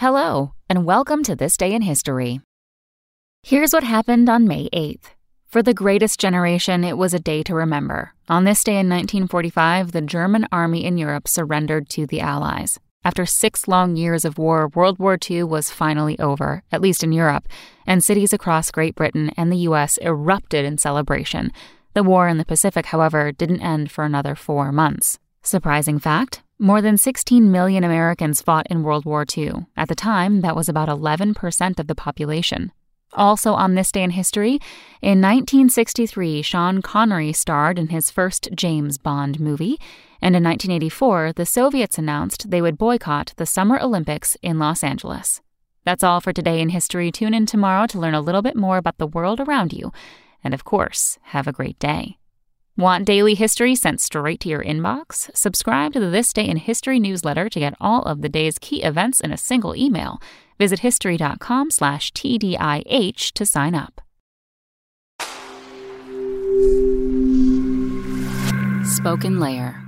Hello, and welcome to This Day in History. Here's what happened on May 8th. For the greatest generation, it was a day to remember. On this day in 1945, the German army in Europe surrendered to the Allies. After six long years of war, World War II was finally over, at least in Europe, and cities across Great Britain and the U.S. erupted in celebration. The war in the Pacific, however, didn't end for another four months. Surprising fact more than 16 million Americans fought in World War II. At the time, that was about 11% of the population. Also on this day in history, in 1963, Sean Connery starred in his first James Bond movie, and in 1984, the Soviets announced they would boycott the Summer Olympics in Los Angeles. That's all for today in history. Tune in tomorrow to learn a little bit more about the world around you. And of course, have a great day. Want daily history sent straight to your inbox? Subscribe to the This Day in History newsletter to get all of the day's key events in a single email. Visit history.com slash TDIH to sign up. Spoken Layer